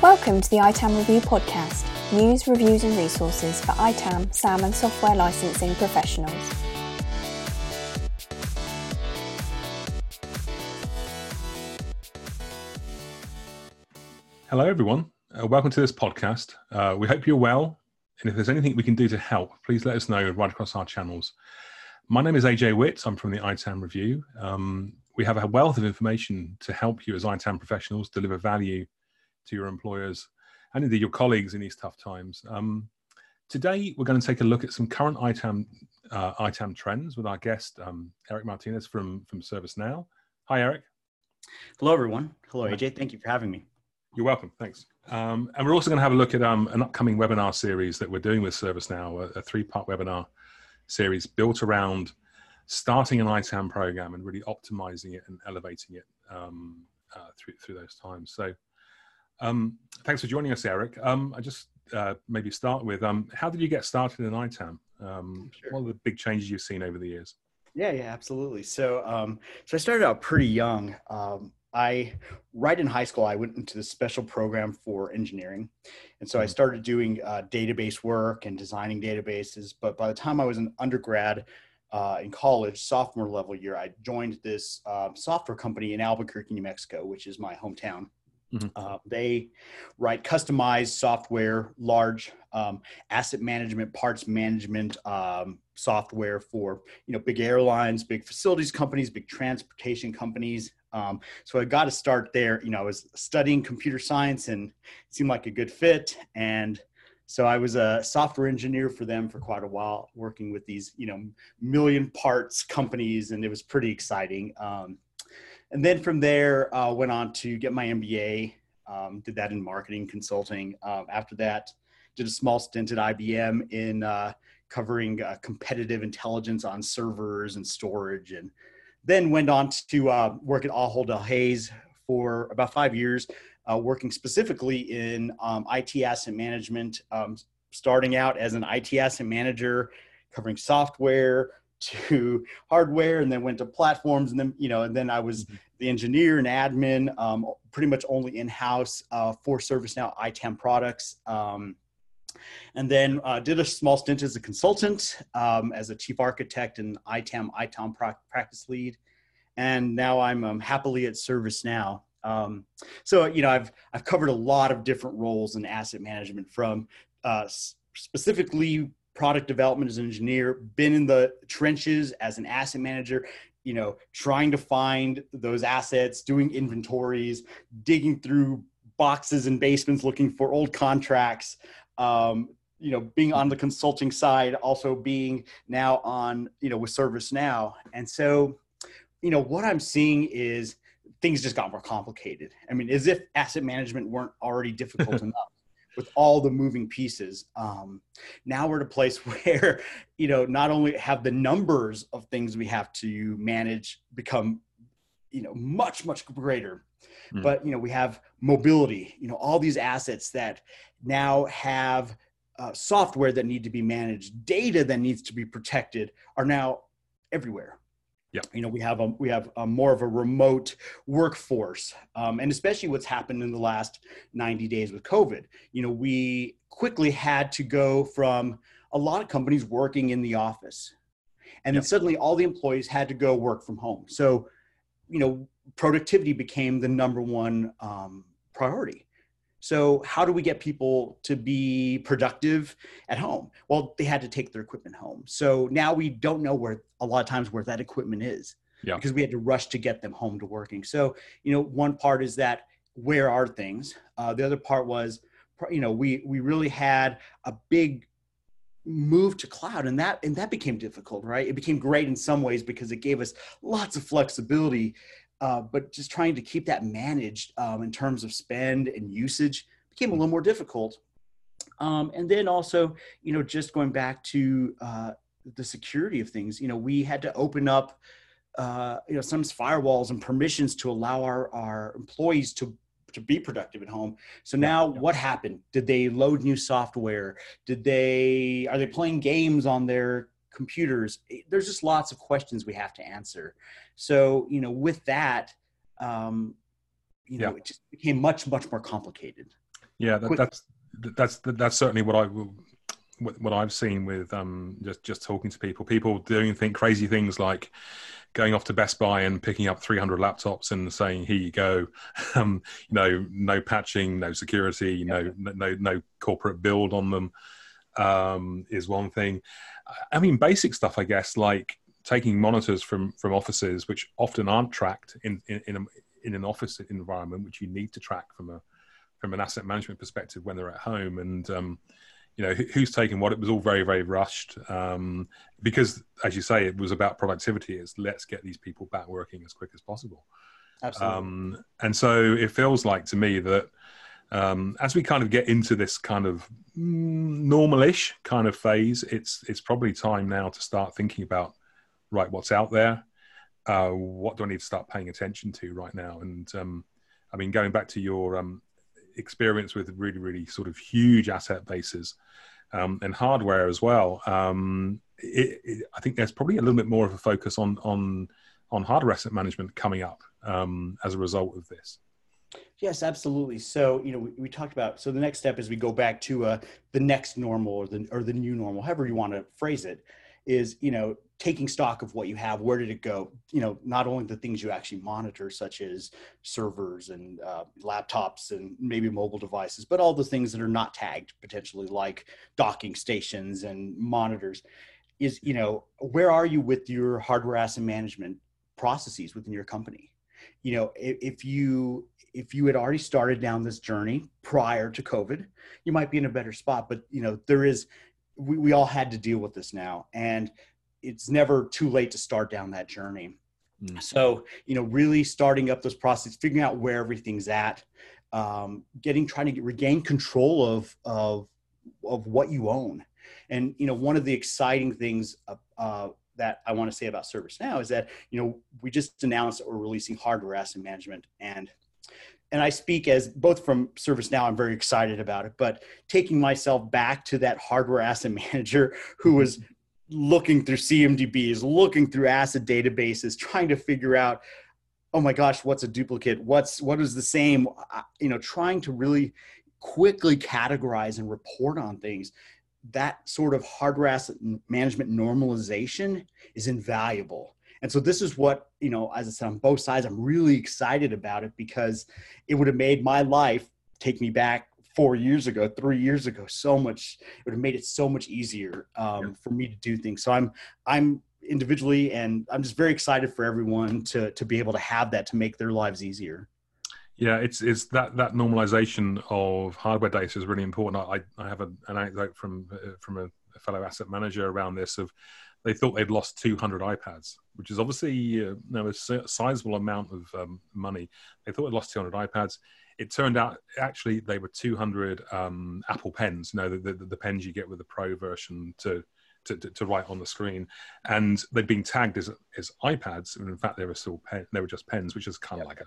Welcome to the ITAM Review podcast news, reviews, and resources for ITAM, SAM, and software licensing professionals. Hello, everyone. Uh, welcome to this podcast. Uh, we hope you're well. And if there's anything we can do to help, please let us know right across our channels. My name is AJ Witt. I'm from the ITAM Review. Um, we have a wealth of information to help you as ITAM professionals deliver value to your employers and indeed your colleagues in these tough times. Um, today, we're going to take a look at some current ITAM, uh, ITAM trends with our guest, um, Eric Martinez from, from ServiceNow. Hi, Eric. Hello, everyone. Hello, AJ. Thank you for having me. You're welcome. Thanks. Um, and we're also going to have a look at um, an upcoming webinar series that we're doing with ServiceNow, a, a three-part webinar series built around starting an ITAM program and really optimizing it and elevating it um, uh, through through those times. So um, thanks for joining us, Eric. Um, I just uh, maybe start with um, how did you get started in ITAM? Um, sure. What are the big changes you've seen over the years? Yeah, yeah, absolutely. So, um, so I started out pretty young. Um, I right in high school, I went into the special program for engineering, and so I mm-hmm. started doing uh, database work and designing databases. But by the time I was an undergrad uh, in college, sophomore level year, I joined this uh, software company in Albuquerque, New Mexico, which is my hometown. Mm-hmm. Uh, they write customized software, large um, asset management, parts management um, software for you know big airlines, big facilities companies, big transportation companies. Um, so I got to start there. You know, I was studying computer science and it seemed like a good fit. And so I was a software engineer for them for quite a while, working with these you know million parts companies, and it was pretty exciting. Um, and then from there uh, went on to get my mba um, did that in marketing consulting um, after that did a small stint at ibm in uh, covering uh, competitive intelligence on servers and storage and then went on to uh, work at ahold delhaize for about five years uh, working specifically in um, it asset management um, starting out as an it asset manager covering software to hardware and then went to platforms and then you know and then i was mm-hmm. the engineer and admin um, pretty much only in-house uh, for servicenow itam products um, and then uh, did a small stint as a consultant um, as a chief architect and itam itam practice lead and now i'm um, happily at servicenow um, so you know i've i've covered a lot of different roles in asset management from uh, specifically product development as an engineer, been in the trenches as an asset manager, you know, trying to find those assets, doing inventories, digging through boxes and basements looking for old contracts. Um, you know, being on the consulting side, also being now on, you know, with ServiceNow. And so, you know, what I'm seeing is things just got more complicated. I mean, as if asset management weren't already difficult enough with all the moving pieces. Um, now we're at a place where, you know, not only have the numbers of things we have to manage become, you know, much, much greater, mm. but, you know, we have mobility, you know, all these assets that now have uh, software that need to be managed, data that needs to be protected are now everywhere. Yeah. You know, we have a we have a more of a remote workforce, um, and especially what's happened in the last 90 days with COVID. You know, we quickly had to go from a lot of companies working in the office, and then suddenly all the employees had to go work from home. So, you know, productivity became the number one um, priority. So, how do we get people to be productive at home? Well, they had to take their equipment home. So now we don't know where a lot of times where that equipment is yeah. because we had to rush to get them home to working. So, you know, one part is that where are things? Uh, the other part was, you know, we we really had a big move to cloud and that and that became difficult right it became great in some ways because it gave us lots of flexibility uh, but just trying to keep that managed um, in terms of spend and usage became a little more difficult. Um, and then also, you know, just going back to uh, the security of things, you know, we had to open up, uh, you know, some firewalls and permissions to allow our, our employees to to be productive at home. So now yeah. what happened? Did they load new software? Did they are they playing games on their computers? There's just lots of questions we have to answer. So, you know, with that, um, you know, yeah. it just became much, much more complicated. Yeah, that, that's that's that's certainly what I will what I've seen with um, just just talking to people. People doing think crazy things like going off to Best Buy and picking up 300 laptops and saying, "Here you go," um, you know, no patching, no security, no no no corporate build on them um, is one thing. I mean, basic stuff, I guess, like taking monitors from from offices, which often aren't tracked in in in, a, in an office environment, which you need to track from a from an asset management perspective when they're at home. And um, you know who's taking what it was all very very rushed um, because as you say it was about productivity. It's let's get these people back working as quick as possible. Absolutely. Um, and so it feels like to me that um, as we kind of get into this kind of mm, normalish kind of phase it's it's probably time now to start thinking about right what's out there? Uh, what do i need to start paying attention to right now? And um, i mean going back to your um, experience with really, really sort of huge asset bases um, and hardware as well. Um, it, it, I think there's probably a little bit more of a focus on on on hardware asset management coming up um, as a result of this. Yes, absolutely. So you know we, we, talked about so the next step is we go back to uh, the next normal or the or the new normal, however you want to phrase it is you know taking stock of what you have where did it go? You know not only the things you actually monitor such as servers and uh, laptops and maybe mobile devices but all the things that are not tagged potentially like docking stations and monitors is you know where are you with your hardware asset management processes within your company? You know if, you if you had already started down this journey prior to covid you might be in a better spot but you know there is we, we all had to deal with this now and it's never too late to start down that journey mm. so you know really starting up those processes figuring out where everything's at um, getting trying to get, regain control of of of what you own and you know one of the exciting things uh, uh, that I want to say about ServiceNow is that you know we just announced that we're releasing hardware asset management, and and I speak as both from ServiceNow, I'm very excited about it, but taking myself back to that hardware asset manager who was mm-hmm. looking through CMDBs, looking through asset databases, trying to figure out, oh my gosh, what's a duplicate? What's what is the same? You know, trying to really quickly categorize and report on things. That sort of hardware asset management normalization is invaluable and so this is what, you know, as I said, on both sides, I'm really excited about it because it would have made my life take me back four years ago, three years ago, so much, it would have made it so much easier um, for me to do things. So I'm, I'm individually, and I'm just very excited for everyone to, to be able to have that to make their lives easier. Yeah, it's it's that that normalization of hardware data is really important. I I have a, an anecdote from uh, from a fellow asset manager around this of they thought they'd lost 200 iPads, which is obviously uh, you know, a sizable amount of um, money. They thought they'd lost 200 iPads. It turned out actually they were 200 um, Apple pens, you know, the, the, the, pens you get with the Pro version to, to, to, to, write on the screen. And they'd been tagged as, as iPads. And in fact, they were still pen, they were just pens, which is kind of like a,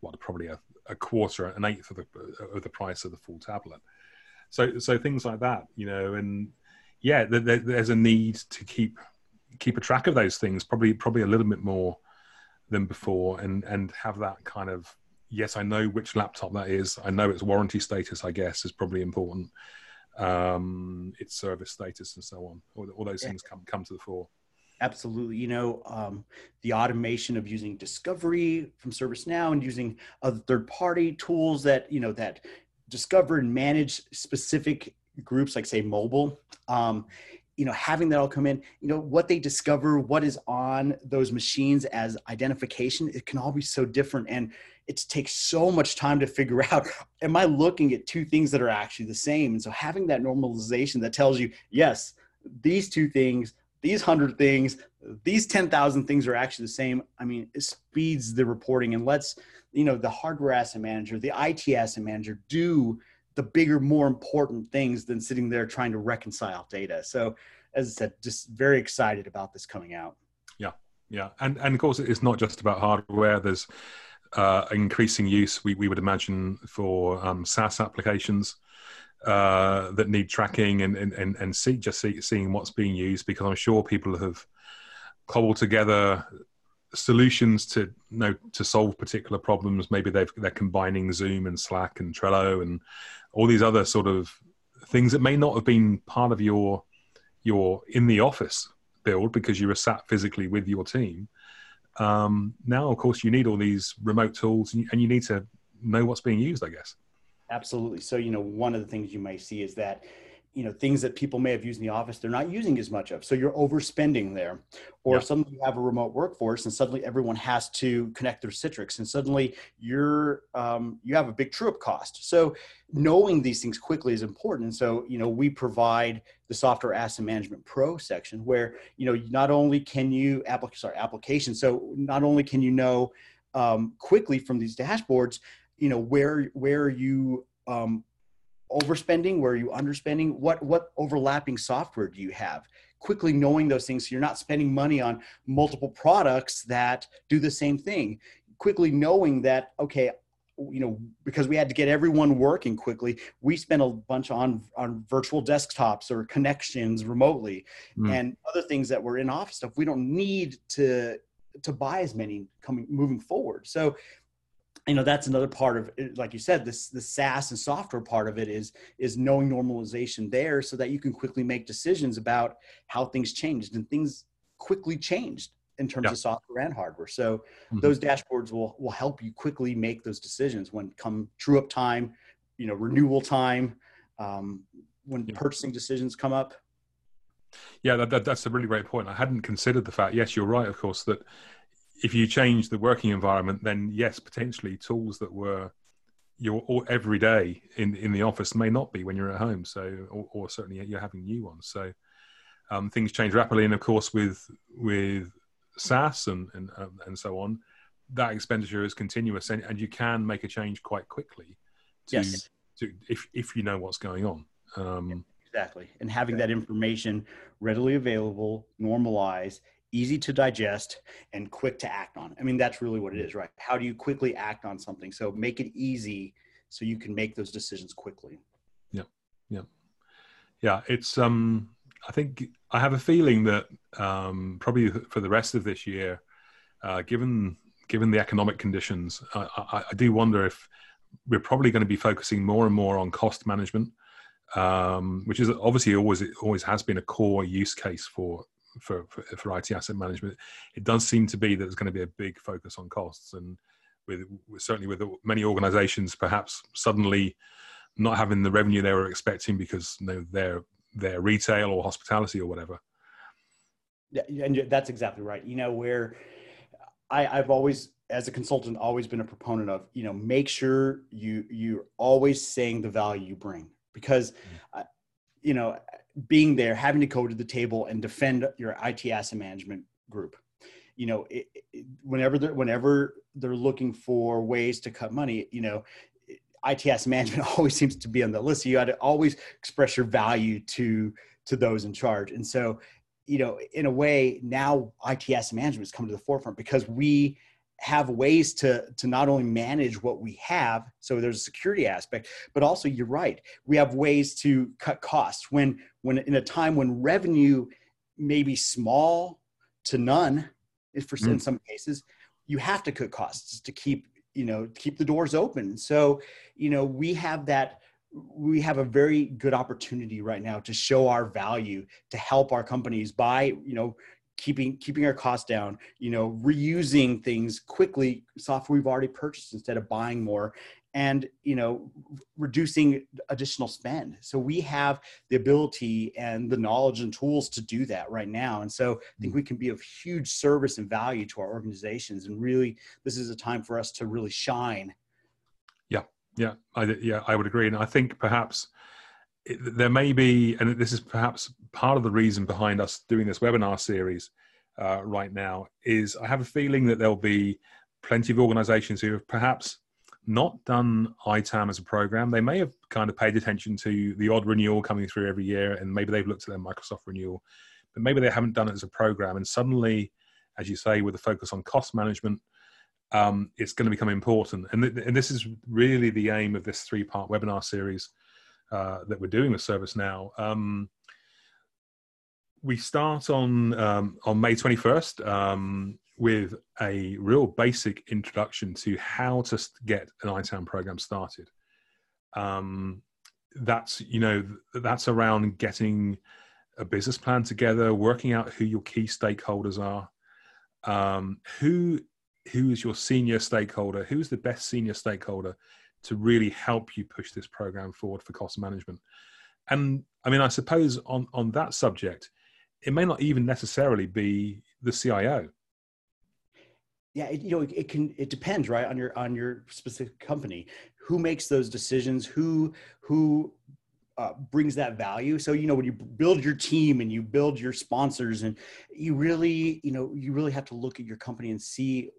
what, probably a, a quarter, an eighth of the, of the price of the full tablet. So, so things like that, you know, and yeah, there, there's a need to keep keep a track of those things, probably probably a little bit more than before, and and have that kind of yes, I know which laptop that is. I know its warranty status. I guess is probably important. Um, its service status and so on. All, all those yeah. things come come to the fore. Absolutely. You know, um, the automation of using discovery from ServiceNow and using other third party tools that, you know, that discover and manage specific groups like say mobile um, you know having that all come in you know what they discover what is on those machines as identification it can all be so different and it takes so much time to figure out am i looking at two things that are actually the same? And so having that normalization that tells you yes these two things these 100 things these 10,000 things are actually the same i mean it speeds the reporting and lets you know the hardware asset manager the IT asset manager do the bigger, more important things than sitting there trying to reconcile data. So, as I said, just very excited about this coming out. Yeah, yeah, and and of course, it's not just about hardware. There's uh, increasing use, we, we would imagine, for um, SaaS applications uh, that need tracking and, and, and, and see, just see, seeing what's being used, because I'm sure people have cobbled together solutions to you know to solve particular problems. Maybe they've they're combining Zoom and Slack and Trello and all these other sort of things that may not have been part of your your in the office build because you were sat physically with your team. Um, now, of course, you need all these remote tools and you need to know what's being used. I guess. Absolutely. So you know, one of the things you may see is that you know things that people may have used in the office they're not using as much of. So you're overspending there. Or suddenly you have a remote workforce and suddenly everyone has to connect their citrix and suddenly you're um, you have a big true up cost. So knowing these things quickly is important. And so you know we provide the software asset management pro section where you know not only can you applic- sorry application so not only can you know um, quickly from these dashboards you know where where you um, overspending? Where are you underspending? What what overlapping software do you have? Quickly knowing those things so you're not spending money on multiple products that do the same thing. Quickly knowing that okay you know because we had to get everyone working quickly we spent a bunch on on virtual desktops or connections remotely mm. and other things that were in office stuff. We don't need to to buy as many coming moving forward. So you know that's another part of it, like you said this the SaaS and software part of it is is knowing normalization there so that you can quickly make decisions about how things changed and things quickly changed in terms yeah. of software and hardware so mm-hmm. those dashboards will will help you quickly make those decisions when come true up time you know renewal time um, when yeah. purchasing decisions come up yeah that, that, that's a really great point i hadn't considered the fact yes you're right of course that if you change the working environment, then yes, potentially tools that were your every day in in the office may not be when you're at home. So, or, or certainly you're having new ones. So, um, things change rapidly, and of course, with with SaaS and and um, and so on, that expenditure is continuous, and, and you can make a change quite quickly. To, yes. To if if you know what's going on. Um, exactly, and having that information readily available, normalized, easy to digest and quick to act on. I mean, that's really what it is, right? How do you quickly act on something? So make it easy so you can make those decisions quickly. Yeah. Yeah. Yeah. It's, um, I think I have a feeling that um, probably for the rest of this year, uh, given given the economic conditions, I, I, I do wonder if we're probably going to be focusing more and more on cost management, um, which is obviously always always has been a core use case for for, for, for IT asset management, it does seem to be that there's going to be a big focus on costs, and with, with certainly with many organisations perhaps suddenly not having the revenue they were expecting because you know, they're they're retail or hospitality or whatever. Yeah, and that's exactly right. You know where I, I've always as a consultant always been a proponent of you know make sure you you're always saying the value you bring because uh, you know being there, having to go to the table and defend your IT asset management group. You know, it, it, whenever they're whenever they're looking for ways to cut money, you know, IT asset management always seems to be on the list. you got to always express your value to to those in charge. And so, you know, in a way, now IT asset management has come to the forefront because we have ways to to not only manage what we have so there's a security aspect but also you're right we have ways to cut costs when when in a time when revenue may be small to none for mm. in some cases you have to cut costs to keep you know keep the doors open so you know we have that we have a very good opportunity right now to show our value to help our companies by you know keeping keeping our costs down you know reusing things quickly software we've already purchased instead of buying more and you know reducing additional spend. So we have the ability and the knowledge and tools to do that right now. And so i think mm. we can be of huge service and value to our organizations. And really this is a time for us to really shine. Yeah. Yeah. I yeah i would agree. And i think perhaps there may be, and this is perhaps part of the reason behind us doing this webinar series uh, right now, is I have a feeling that there'll be plenty of organizations who have perhaps not done ITAM as a program. They may have kind of paid attention to the odd renewal coming through every year, and maybe they've looked at their Microsoft renewal, but maybe they haven't done it as a program. And suddenly, as you say, with a focus on cost management, um, it's going to become important. And, th- and this is really the aim of this three part webinar series uh, that we're doing with ServiceNow. Um, we start on um, on May 21st um, with a real basic introduction to how to get an ITAM program started. Um, that's you know that's around getting a business plan together, working out who your key stakeholders are, um, who who is your senior stakeholder, who's the best senior stakeholder to really help you push this program forward for cost management. And I mean, I suppose on on that subject, it may not even necessarily be the CIO. Yeah, it, you know, it, it, can. It depends, right, on your on your specific company. Who makes those decisions? Who who uh, brings that value. So you know, when you build your team and you build your sponsors, and you really, you know, you really have to look at your company and see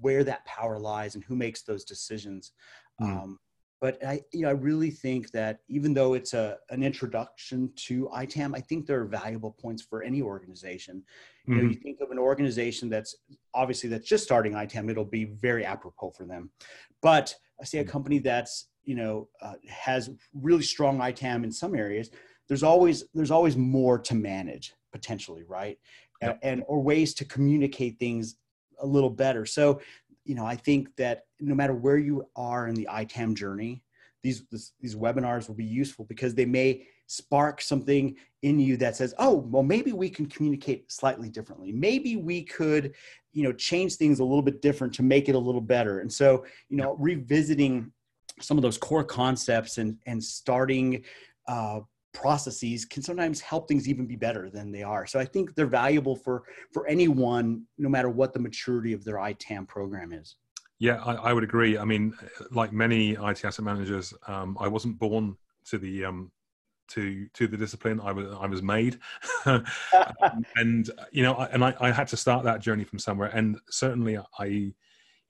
where that power lies and who makes those decisions. Mm. Um, but I, you know, I really think that even though it's a an introduction to ITAM, I think there are valuable points for any organization. You mm-hmm. know, you think of an organization that's obviously that's just starting ITAM, it'll be very apropos for them. But I see a mm. company that's you know uh, has really strong ITAM in some areas. There's always there's always more to manage potentially, right? Yep. And, and or ways to communicate things a little better. So you know, I think that no matter where you are in the ITAM journey, these this, these webinars will be useful because they may spark something in you that says, "Oh, well, maybe we can communicate slightly differently. Maybe we could, you know, change things a little bit different to make it a little better." And so, you know, revisiting some of those core concepts and and starting uh, processes can sometimes help things even be better than they are. So I think they're valuable for for anyone, no matter what the maturity of their ITAM program is. Yeah, I, I would agree. I mean, like many IT asset managers, um, I wasn't born to the um, to to the discipline. I was I was made, and you know, and I, I had to start that journey from somewhere. And certainly, I,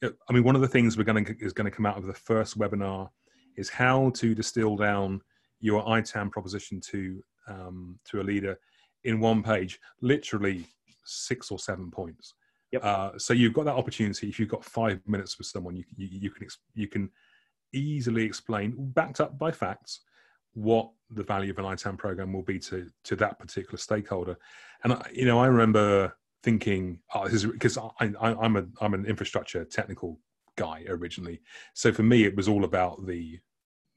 I mean, one of the things we're going to is going to come out of the first webinar is how to distill down your ITAM proposition to um, to a leader in one page, literally six or seven points. Yep. Uh, so you've got that opportunity. If you've got five minutes with someone, you, you, you can you can easily explain, backed up by facts, what the value of an ITAM program will be to to that particular stakeholder. And I, you know, I remember thinking, oh, this is because I, I, I'm a I'm an infrastructure technical guy originally. So for me, it was all about the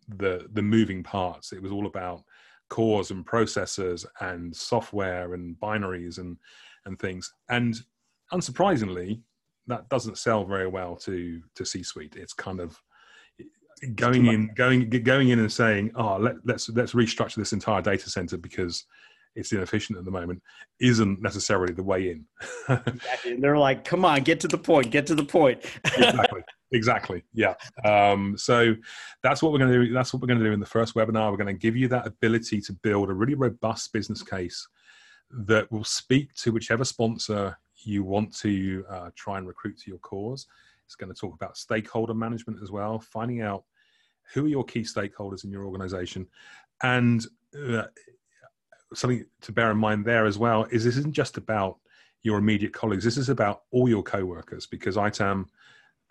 the the moving parts. It was all about cores and processors and software and binaries and and things. And unsurprisingly, that doesn't sell very well to to C-suite. It's kind of going in going going in and saying, "Oh, let, let's let's restructure this entire data center because it's inefficient at the moment," isn't necessarily the way in. exactly. And they're like, "Come on, get to the point. Get to the point." exactly exactly yeah. Um, so that's what we're going to do that's what we're going to do in the first webinar. We're going to give you that ability to build a really robust business case that will speak to whichever sponsor you want to uh, try and recruit to your cause. It's going to talk about stakeholder management as well finding out who are your key stakeholders in your organization. And uh, something to bear in mind there as well is this isn't just about your immediate colleagues. This is about all your co-workers because itam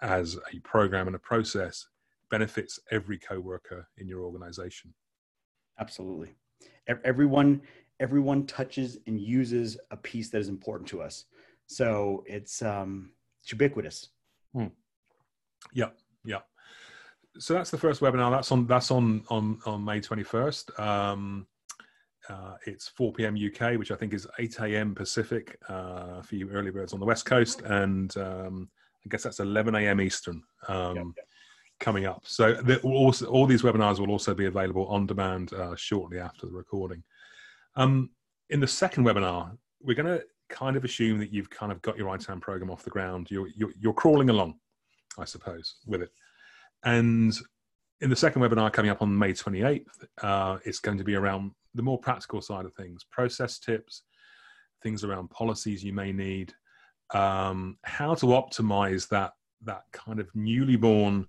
as a program and a process benefits every co-worker in your organization absolutely everyone everyone touches and uses a piece that is important to us so it's um it's ubiquitous hmm. yeah yeah so that's the first webinar that's on that's on on on may 21st um uh, it's 4 p.m. UK, which I think is 8 a.m. Pacific uh, for you early birds on the West Coast, and um, I guess that's 11 a.m. Eastern um, yep, yep. coming up. So also, all these webinars will also be available on demand uh, shortly after the recording. Um, in the second webinar, we're going to kind of assume that you've kind of got your ITAM program off the ground. You're, you're, you're crawling along, I suppose, with it. And in the second webinar coming up on May 28th, uh, it's going to be around the more practical side of things, process tips, things around policies you may need, um, how to optimize that that kind of newly born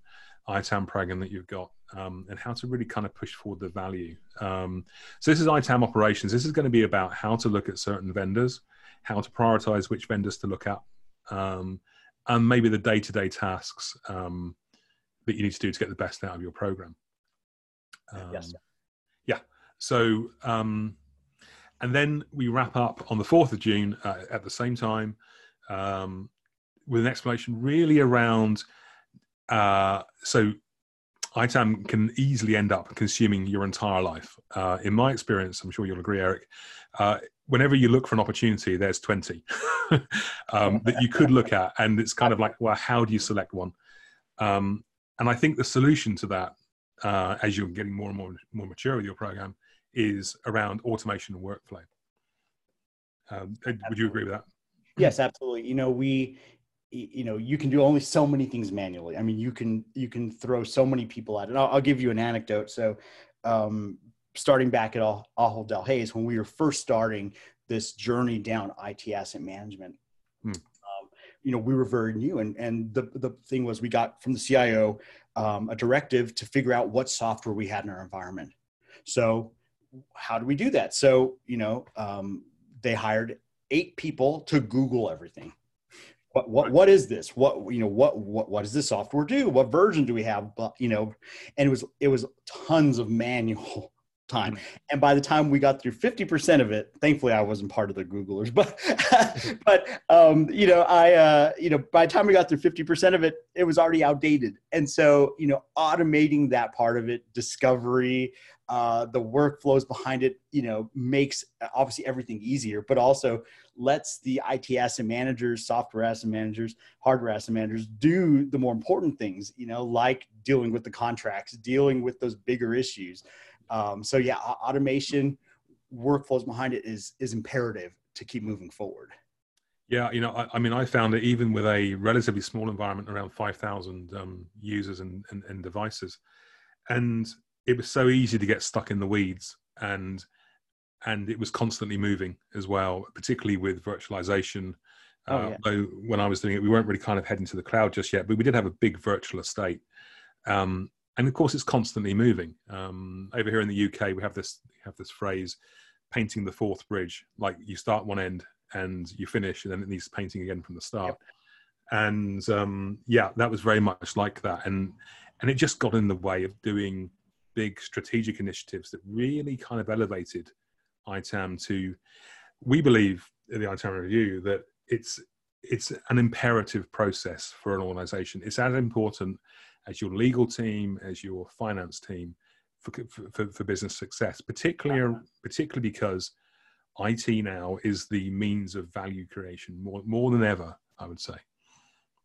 ITAM program that you've got um, and how to really kind of push forward the value. Um, so this is ITAM operations. This is going to be about how to look at certain vendors, how to prioritize which vendors to look at, um, and maybe the day-to-day tasks um, that you need to do to get the best out of your program. Um, yes. Yeah. So, um, and then we wrap up on the 4th of June uh, at the same time um, with an explanation really around. Uh, so, ITAM can easily end up consuming your entire life. Uh, in my experience, I'm sure you'll agree, Eric. Uh, whenever you look for an opportunity, there's 20 um, that you could look at, and it's kind of like, well, how do you select one? Um, and I think the solution to that, uh, as you're getting more and more more mature with your program, is around automation and workflow. Um, would you agree with that? Yes, absolutely. You know, we, you know, you can do only so many things manually. I mean, you can you can throw so many people at it. I'll, I'll give you an anecdote. So, um, starting back at Ahold Delhaize, when we were first starting this journey down IT asset management, hmm. um, you know, we were very new, and and the the thing was, we got from the CIO um, a directive to figure out what software we had in our environment. So how do we do that? So, you know, um, they hired eight people to Google everything. What, what, what is this? What, you know, what, what, what does this software do? What version do we have? But, you know, and it was, it was tons of manual time. And by the time we got through 50% of it, thankfully I wasn't part of the Googlers, but, but, um, you know, I, uh, you know, by the time we got through 50% of it, it was already outdated. And so, you know, automating that part of it, discovery, uh, the workflows behind it, you know, makes obviously everything easier, but also lets the IT asset managers, software asset managers, hardware asset managers do the more important things, you know, like dealing with the contracts, dealing with those bigger issues. Um, so yeah, automation, workflows behind it is is imperative to keep moving forward. Yeah, you know, I, I mean, I found it even with a relatively small environment, around five thousand um, users and, and, and devices, and it was so easy to get stuck in the weeds and and it was constantly moving as well, particularly with virtualization. Oh, uh, yeah. Though when I was doing it, we weren't really kind of heading to the cloud just yet, but we did have a big virtual estate. Um, and of course, it's constantly moving. Um, over here in the UK, we have this we have this phrase, painting the Forth Bridge. Like you start one end and you finish, and then it needs painting again from the start. Yep. And um, yeah, that was very much like that, and and it just got in the way of doing big strategic initiatives that really kind of elevated ITAM to, we believe in the ITAM review that it's it's an imperative process for an organization. It's as important as your legal team, as your finance team for, for, for business success, particularly, uh-huh. particularly because IT now is the means of value creation more, more than ever, I would say.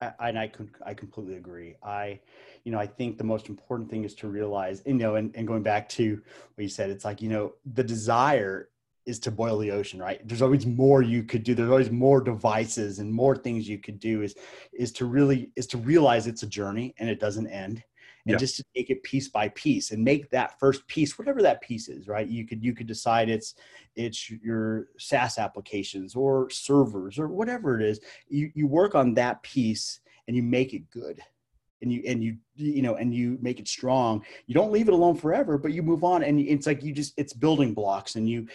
I, and I, I completely agree. I, you know, I think the most important thing is to realize, you know, and, and going back to what you said, it's like, you know, the desire is to boil the ocean, right? There's always more you could do. There's always more devices and more things you could do is, is to really, is to realize it's a journey and it doesn't end and yeah. just to take it piece by piece and make that first piece whatever that piece is right you could you could decide it's it's your saas applications or servers or whatever it is you you work on that piece and you make it good and you and you you know and you make it strong you don't leave it alone forever but you move on and it's like you just it's building blocks and you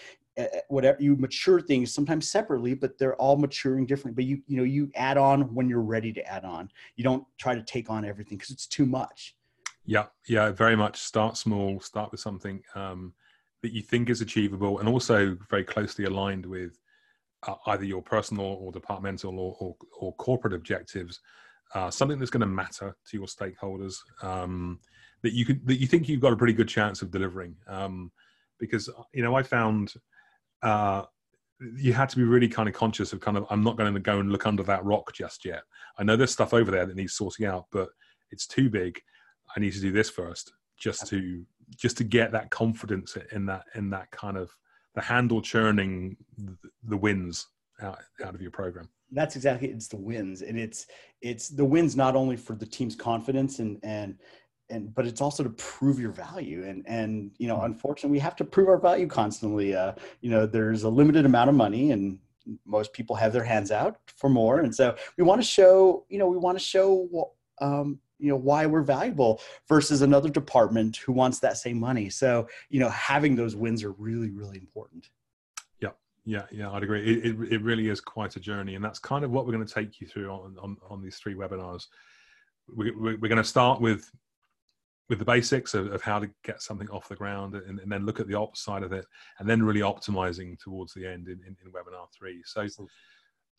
whatever you mature things sometimes separately but they're all maturing differently but you you know you add on when you're ready to add on you don't try to take on everything because it's too much yeah, yeah, very much. Start small. Start with something um, that you think is achievable, and also very closely aligned with uh, either your personal or departmental or, or, or corporate objectives. Uh, something that's going to matter to your stakeholders um, that you could that you think you've got a pretty good chance of delivering. Um, because you know, I found uh, you had to be really kind of conscious of kind of I'm not going to go and look under that rock just yet. I know there's stuff over there that needs sorting out, but it's too big I need to do this first, just to just to get that confidence in that in that kind of the handle churning the wins out, out of your program. That's exactly it's the wins, and it's it's the wins not only for the team's confidence and and and but it's also to prove your value and and you know mm-hmm. unfortunately we have to prove our value constantly uh you know there's a limited amount of money and most people have their hands out for more and so we want to show you know we want to show um, you know why we're valuable versus another department who wants that same money so you know having those wins are really really important yeah yeah, yeah, I'd agree. It, it, it really is quite a journey, and that's kind of what we're going to take you through on on, on these three webinars. We, we, we're going to start with with the basics of, of how to get something off the ground, and, and, then look at the ops side of it, and then really optimizing towards the end in, in, in webinar three. So.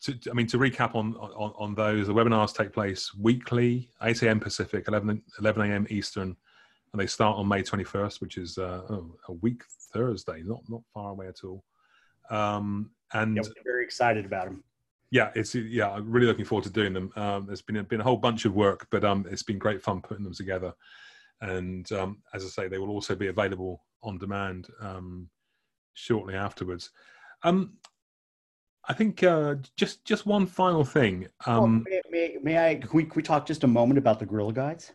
To, I mean, to recap on, on, on those, the webinars take place weekly, 8 a.m. Pacific, 11, 11 a.m. Eastern, and they start on May 21st, which is uh, oh, a week Thursday, not not far away at all. Um, and yeah, very excited about them. Yeah, it's yeah, I'm really looking forward to doing them. Um, there's been a, been a whole bunch of work, but um, it's been great fun putting them together. And um, as I say, they will also be available on demand um, shortly afterwards. Um, I think uh, just just one final thing. Um, may, may, may, I? Can we, can we talk just a moment about the Gorilla Guides?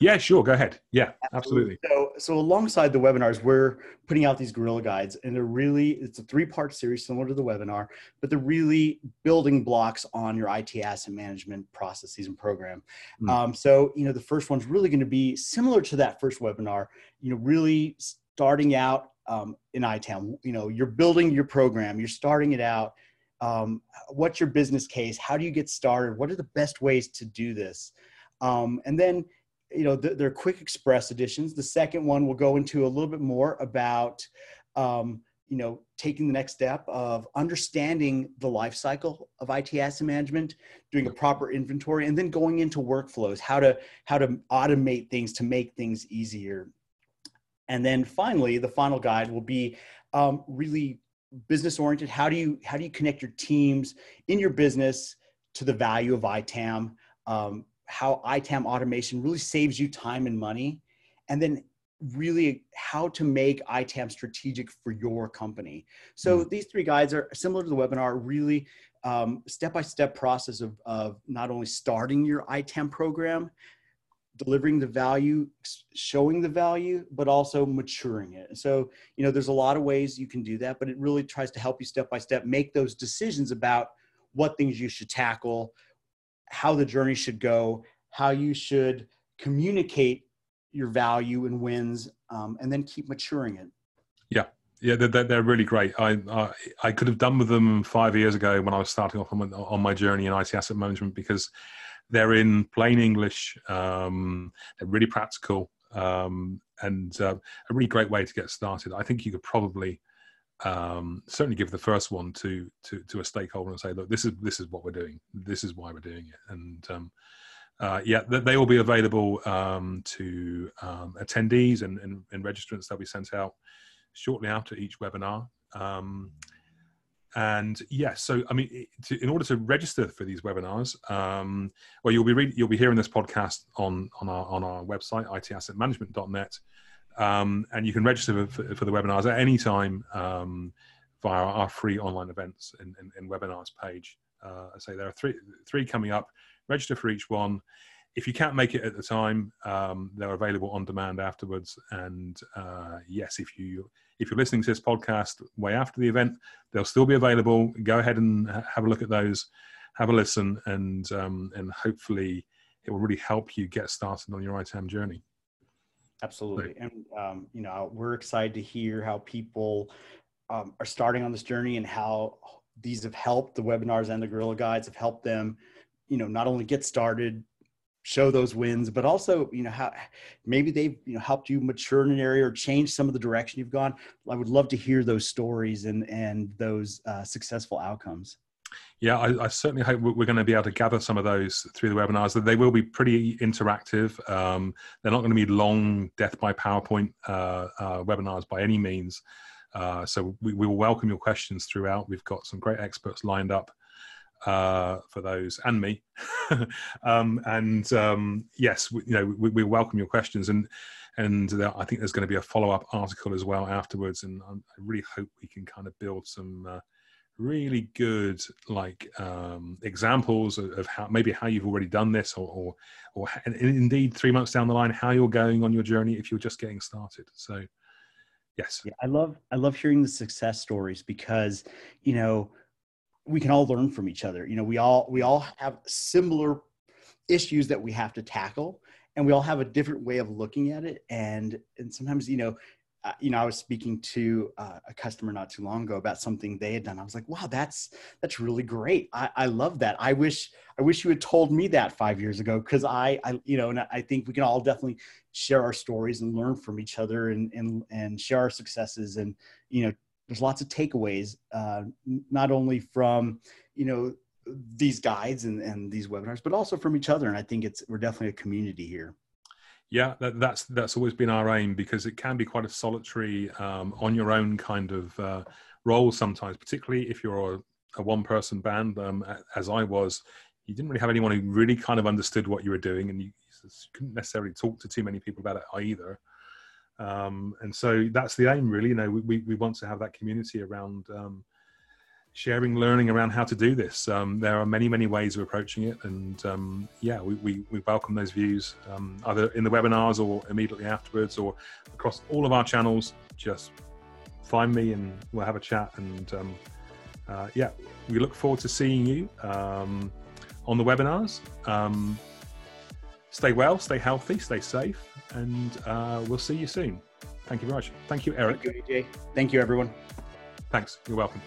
Yeah, sure. Go ahead. Yeah, absolutely. absolutely. So, so alongside the webinars, we're putting out these Gorilla Guides, and they're really it's a three-part series similar to the webinar, but they're really building blocks on your IT asset management processes and program. Mm. Um, so, you know, the first one's really going to be similar to that first webinar. You know, really starting out um, in ITAM. You know, you're building your program, you're starting it out. Um, what's your business case? How do you get started? What are the best ways to do this? Um, and then you know, they're quick express editions. The second one will go into a little bit more about, um, you know, taking the next step of understanding the life cycle of IT asset management, doing a proper inventory, and then going into workflows, how to how to automate things to make things easier. And then finally, the final guide will be um, really business oriented. How do you how do you connect your teams in your business to the value of ITAM? Um, how ITAM automation really saves you time and money, and then really how to make ITAM strategic for your company. So mm. these three guides are similar to the webinar, really um, step-by-step process of, of not only starting your ITAM program, delivering the value, showing the value, but also maturing it. So, you know, there's a lot of ways you can do that, but it really tries to help you step by step make those decisions about what things you should tackle, how the journey should go, how you should communicate your value and wins, um, and then keep maturing it. Yeah, yeah, they're, they're really great. I, I, I could have done with them five years ago when I was starting off on, on my journey in IT asset management because they're in plain English. Um, they're really practical um, and uh, a really great way to get started. I think you could probably um, certainly give the first one to, to to a stakeholder and say, look, this is this is what we're doing. This is why we're doing it. And um, uh, yeah, they will be available um, to um, attendees and, and, and, registrants. They'll be sent out shortly after each webinar. Um, and yes, yeah, so I mean, to, in order to register for these webinars, um, well, you'll be you'll be hearing this podcast on on our on our website itassetmanagement.net. Um, and you can register for, for, the webinars at any time um, via our free online events and, and, and webinars page. Uh, I say there are three three coming up. Register for each one. If you can't make it at the time, um, they're available on demand afterwards. And uh, yes, if you if you're listening to this podcast way after the event, they'll still be available. Go ahead and have a look at those, have a listen, and um, and hopefully it will really help you get started on your ITAM journey. Absolutely. And, um, you know, we're excited to hear how people um, are starting on this journey and how these have helped the webinars and the Gorilla Guides have helped them, you know, not only get started, show those wins, but also, you know, how maybe they've, you know, helped you mature in an area or change some of the direction you've gone. I would love to hear those stories and, and those uh, successful outcomes. Yeah, I, I, certainly hope we're going to be able to gather some of those through the webinars. They will be pretty interactive. Um, they're not going to be long death by PowerPoint uh, uh, webinars by any means. Uh, so we, we, will welcome your questions throughout. We've got some great experts lined up uh, for those, and me. um, and um, yes, we, you know we, we, welcome your questions, and and I think there's going to be a follow up article as well afterwards. And I really hope we can kind of build some uh, really good like um, examples of, of, how maybe how you've already done this or, or or indeed three months down the line how you're going on your journey if you're just getting started. So yes. Yeah, i love i love hearing the success stories because you know we can all learn from each other. You know we all we all have similar issues that we have to tackle and we all have a different way of looking at it. And and sometimes you know you know, I was speaking to uh, a customer not too long ago about something they had done. I was like, wow, that's that's really great. I, I love that. I wish I wish you had told me that five years ago because I, I you know, and I think we can all definitely share our stories and learn from each other and and and share our successes and you know, there's lots of takeaways uh, not only from you know these guides and, and these webinars, but also from each other. And I think it's we're definitely a community here. Yeah, that, that's that's always been our aim because it can be quite a solitary, um, on your own kind of uh, role sometimes, particularly if you're a, a one-person band, um, as I was. You didn't really have anyone who really kind of understood what you were doing, and you couldn't necessarily talk to too many people about it either. Um, and so that's the aim, really. You know, we we want to have that community around um, sharing learning around how to do this. Um, there are many, many ways of approaching it. And um, yeah, we, we, we, welcome those views um, either in the webinars or immediately afterwards or across all of our channels. Just find me and we'll have a chat. And um, uh, yeah, we look forward to seeing you um, on the webinars. Um, stay well, stay healthy, stay safe, and uh, we'll see you soon. Thank you very much. Thank you, Eric. Thank you, AJ. Thank you, everyone. Thanks. You're welcome.